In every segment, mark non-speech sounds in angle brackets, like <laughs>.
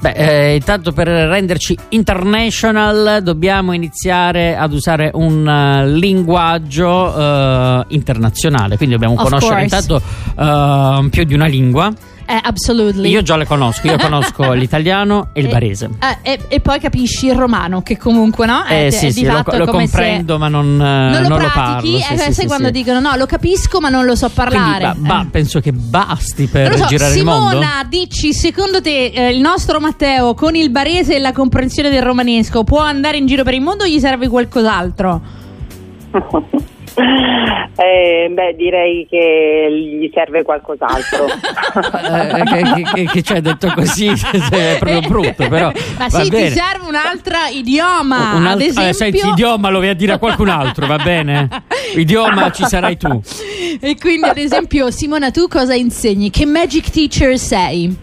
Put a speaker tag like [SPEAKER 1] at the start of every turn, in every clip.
[SPEAKER 1] Beh, eh, intanto per renderci international dobbiamo iniziare ad usare un uh, linguaggio uh, internazionale, quindi dobbiamo
[SPEAKER 2] Of
[SPEAKER 1] conoscere
[SPEAKER 2] course.
[SPEAKER 1] intanto uh, più di una lingua.
[SPEAKER 2] Eh, absolutely.
[SPEAKER 1] Io già le conosco, io conosco <laughs> l'italiano e il barese.
[SPEAKER 2] eh, e, e poi capisci il romano, che comunque no?
[SPEAKER 1] Eh,
[SPEAKER 2] È-
[SPEAKER 1] sì,
[SPEAKER 2] è
[SPEAKER 1] sì,
[SPEAKER 2] di
[SPEAKER 1] lo,
[SPEAKER 2] fatto
[SPEAKER 1] lo
[SPEAKER 2] come se-
[SPEAKER 1] comprendo, ma non, eh,
[SPEAKER 2] non lo
[SPEAKER 1] non lo
[SPEAKER 2] pratichi,
[SPEAKER 1] parlo. Sì,
[SPEAKER 2] eh,
[SPEAKER 1] sì,
[SPEAKER 2] sai
[SPEAKER 1] sì,
[SPEAKER 2] quando
[SPEAKER 1] sì.
[SPEAKER 2] dicono no, lo capisco ma non lo so parlare.
[SPEAKER 1] Quindi, ba- ba-
[SPEAKER 2] Eh.
[SPEAKER 1] penso che basti per
[SPEAKER 2] lo so,
[SPEAKER 1] girare il mondo.
[SPEAKER 2] Simona, dici, secondo te eh, il nostro Matteo con il barese e la comprensione del romanesco può andare in giro per il mondo o gli serve qualcos'altro? <laughs> <laughs>
[SPEAKER 3] Eh, beh, direi che gli serve qualcos'altro.
[SPEAKER 1] Eh, che, che, che, che ci hai detto così <laughs> è proprio brutto, però <laughs>
[SPEAKER 2] Ma sì,
[SPEAKER 1] bene.
[SPEAKER 2] ti serve un'altra idioma.
[SPEAKER 1] Un
[SPEAKER 2] ad
[SPEAKER 1] alt-
[SPEAKER 2] esempio...
[SPEAKER 1] eh, senti, idioma lo vai a dire a qualcun altro, va bene? Idioma ci sarai tu.
[SPEAKER 2] E quindi, ad esempio, Simona, tu cosa insegni? Che magic teacher sei?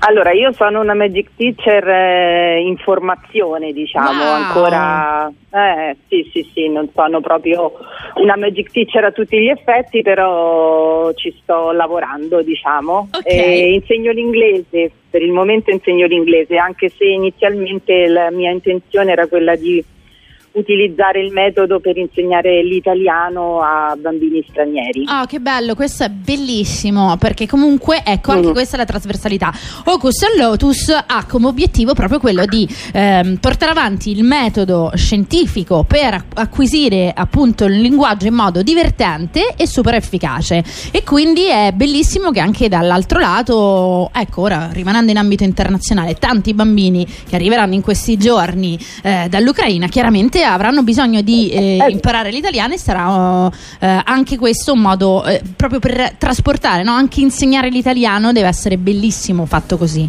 [SPEAKER 3] Allora, io sono una magic teacher eh, in formazione, diciamo,
[SPEAKER 2] Wow.
[SPEAKER 3] ancora... Eh, sì, sì, sì, non sono proprio una magic teacher a tutti gli effetti, però ci sto lavorando, diciamo.
[SPEAKER 2] Ok.
[SPEAKER 3] E insegno l'inglese, per il momento insegno l'inglese, anche se inizialmente la mia intenzione era quella di utilizzare il metodo per insegnare l'italiano a bambini stranieri.
[SPEAKER 2] Oh, che bello, questo è bellissimo perché comunque, ecco, anche
[SPEAKER 3] Mm.
[SPEAKER 2] questa è la trasversalità. Ocus Lotus ha come obiettivo proprio quello di ehm, portare avanti il metodo scientifico per ac- acquisire appunto il linguaggio in modo divertente e super efficace. E quindi è bellissimo che anche dall'altro lato, ecco, ora rimanendo in ambito internazionale, tanti bambini che arriveranno in questi giorni eh, dall'Ucraina chiaramente avranno bisogno di eh,
[SPEAKER 3] Eh.
[SPEAKER 2] imparare l'italiano e sarà oh, eh, anche questo un modo eh, proprio per trasportare, no? anche insegnare l'italiano deve essere bellissimo fatto così.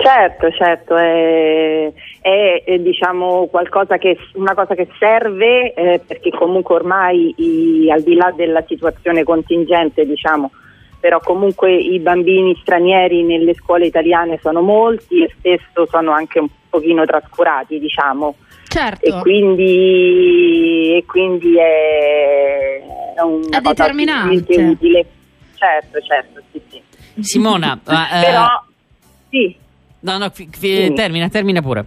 [SPEAKER 3] Certo, certo, è, è, è, diciamo qualcosa che, una cosa che serve eh, perché comunque ormai i- al di là della situazione contingente, diciamo, però comunque i bambini stranieri nelle scuole italiane sono molti e spesso sono anche un pochino trascurati, diciamo.
[SPEAKER 2] Certo.
[SPEAKER 3] E quindi, e quindi è, è una
[SPEAKER 2] È
[SPEAKER 3] cosa
[SPEAKER 2] determinante.
[SPEAKER 3] utile. Certo, certo, sì, sì.
[SPEAKER 1] Simona, ma, eh,
[SPEAKER 3] Però sì.
[SPEAKER 1] no, no, fi- fi-
[SPEAKER 3] Sì.
[SPEAKER 1] termina, termina pure.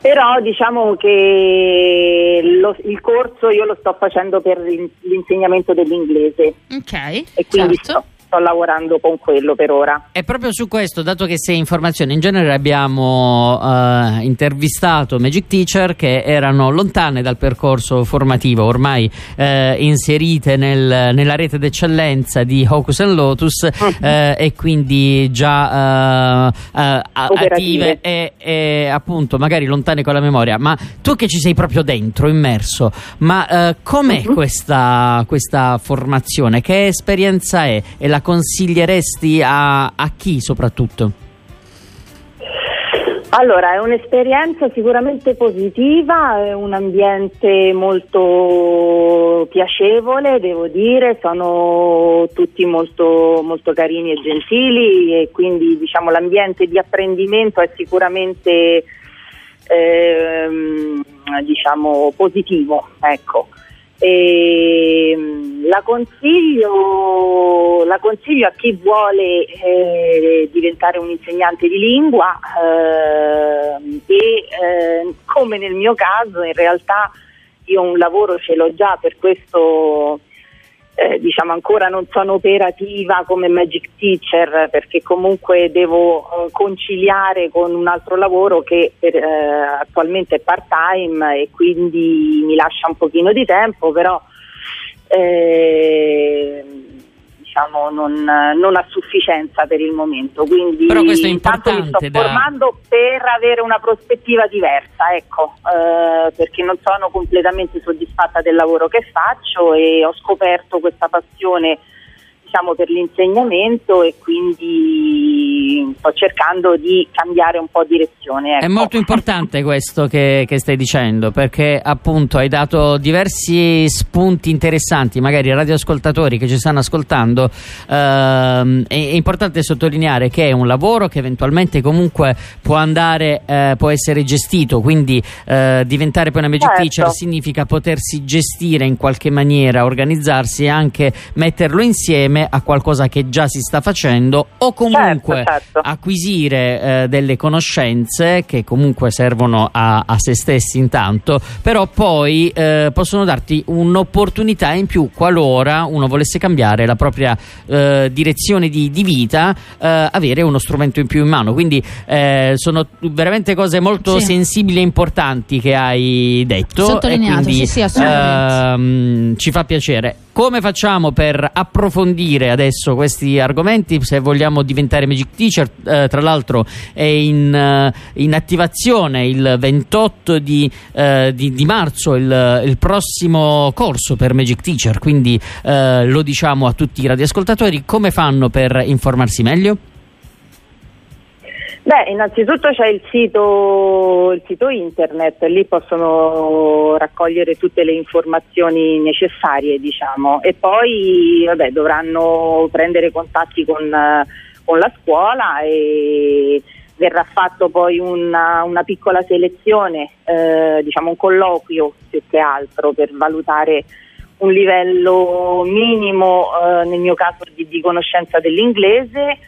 [SPEAKER 3] Però diciamo che lo- il corso io lo sto facendo per l'in- l'insegnamento dell'inglese
[SPEAKER 2] Ok,
[SPEAKER 3] e quindi
[SPEAKER 2] certo.
[SPEAKER 3] sto, sto lavorando con quello per ora.
[SPEAKER 1] E proprio su questo, dato che sei in formazione, in genere abbiamo eh, intervistato Magic Teacher che erano lontane dal percorso formativo, ormai eh, inserite nel- nella rete d'eccellenza di Hocus Lotus eh, e quindi già eh, eh, attive e, e appunto magari lontane con la memoria. Ma tu che ci sei proprio dentro, immerso, ma eh, com'è
[SPEAKER 3] Mhm.
[SPEAKER 1] questa, questa formazione? Che esperienza è? E la consiglieresti a, a chi soprattutto?
[SPEAKER 3] Allora, è un'esperienza sicuramente positiva, è un ambiente molto piacevole, devo dire, sono tutti molto, molto carini e gentili e quindi diciamo, l'ambiente di apprendimento è sicuramente ehm, diciamo, positivo. Ecco. E, mm, la, consiglio, la consiglio a chi vuole eh, diventare un insegnante di lingua ehm, e eh, come nel mio caso in realtà io un lavoro ce l'ho già per questo eh, diciamo ancora non sono operativa come magic teacher perché comunque devo eh, conciliare con un altro lavoro che per, eh, attualmente è part time e quindi mi lascia un pochino di tempo però eh, diciamo non, non a sufficienza per il momento quindi
[SPEAKER 1] Però questo è
[SPEAKER 3] intanto mi sto
[SPEAKER 1] da-
[SPEAKER 3] formando per avere una prospettiva diversa ecco eh, perché non sono completamente soddisfatta del lavoro che faccio e ho scoperto questa passione diciamo per l'insegnamento e quindi sto cercando di cambiare un po' direzione ecco.
[SPEAKER 1] È molto importante <laughs> questo che, che stai dicendo perché appunto hai dato diversi spunti interessanti, magari ai radioascoltatori che ci stanno ascoltando. ehm, è, è importante sottolineare che è un lavoro che eventualmente comunque può andare, eh, può essere gestito, quindi eh, diventare poi una magic
[SPEAKER 3] Certo.
[SPEAKER 1] teacher significa potersi gestire in qualche maniera, organizzarsi e anche metterlo insieme insieme a qualcosa che già si sta facendo o comunque
[SPEAKER 3] Certo, certo.
[SPEAKER 1] acquisire eh, delle conoscenze che comunque servono a, a se stessi intanto, però poi eh, possono darti un'opportunità in più qualora uno volesse cambiare la propria eh, direzione di, di vita, eh, avere uno strumento in più in mano. Quindi eh, sono veramente cose molto
[SPEAKER 2] Sì.
[SPEAKER 1] sensibili e importanti che hai detto.
[SPEAKER 2] Sottolineato,
[SPEAKER 1] e quindi,
[SPEAKER 2] sì, sì, assolutamente.
[SPEAKER 1] ehm, ci fa piacere. Come facciamo per approfondire adesso questi argomenti? Se vogliamo diventare Magic Teacher, eh, tra l'altro è in, eh, in attivazione il 28 di, eh, di- di marzo il, il prossimo corso per Magic Teacher, quindi eh, lo diciamo a tutti i radioascoltatori. Come fanno per informarsi meglio?
[SPEAKER 3] Beh, innanzitutto c'è il sito, il sito internet, lì possono raccogliere tutte le informazioni necessarie, diciamo, e poi vabbè, dovranno prendere contatti con, con la scuola e verrà fatto poi una, una piccola selezione, eh, diciamo un colloquio più che altro per valutare un livello minimo, eh, nel mio caso di, di conoscenza dell'inglese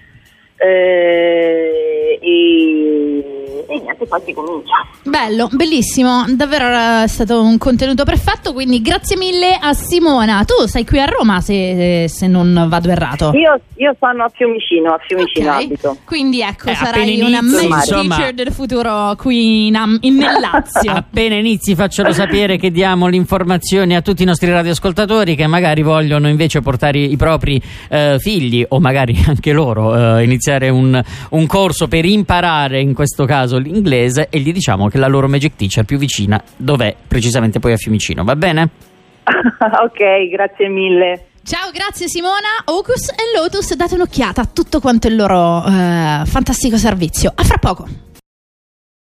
[SPEAKER 3] eh, e, e niente, poi si comincia.
[SPEAKER 2] Bello, bellissimo, davvero è stato un contenuto perfetto, quindi grazie mille a Simona. Tu sei qui a Roma se, se non vado errato.
[SPEAKER 3] Io, io sono a Fiumicino, a Fiumicino
[SPEAKER 2] Ok,
[SPEAKER 3] abito.
[SPEAKER 2] Quindi ecco,
[SPEAKER 1] Eh,
[SPEAKER 2] sarai
[SPEAKER 1] appena
[SPEAKER 2] una
[SPEAKER 1] inizio,
[SPEAKER 2] magic
[SPEAKER 1] insomma-
[SPEAKER 2] teacher del futuro qui in, in- nel <laughs> Lazio.
[SPEAKER 1] Appena inizi faccelo sapere che diamo le informazioni a tutti i nostri radioascoltatori che magari vogliono invece portare i propri eh, figli o magari <laughs> anche loro eh, iniziare un, un corso per imparare in questo caso l'inglese e gli diciamo che la loro Magic Teacher più vicina dov'è precisamente poi a Fiumicino, va bene? <laughs>
[SPEAKER 3] ok, grazie mille.
[SPEAKER 2] Ciao, grazie Simona. Ocus e Lotus, date un'occhiata a tutto quanto il loro eh, fantastico servizio. A fra poco.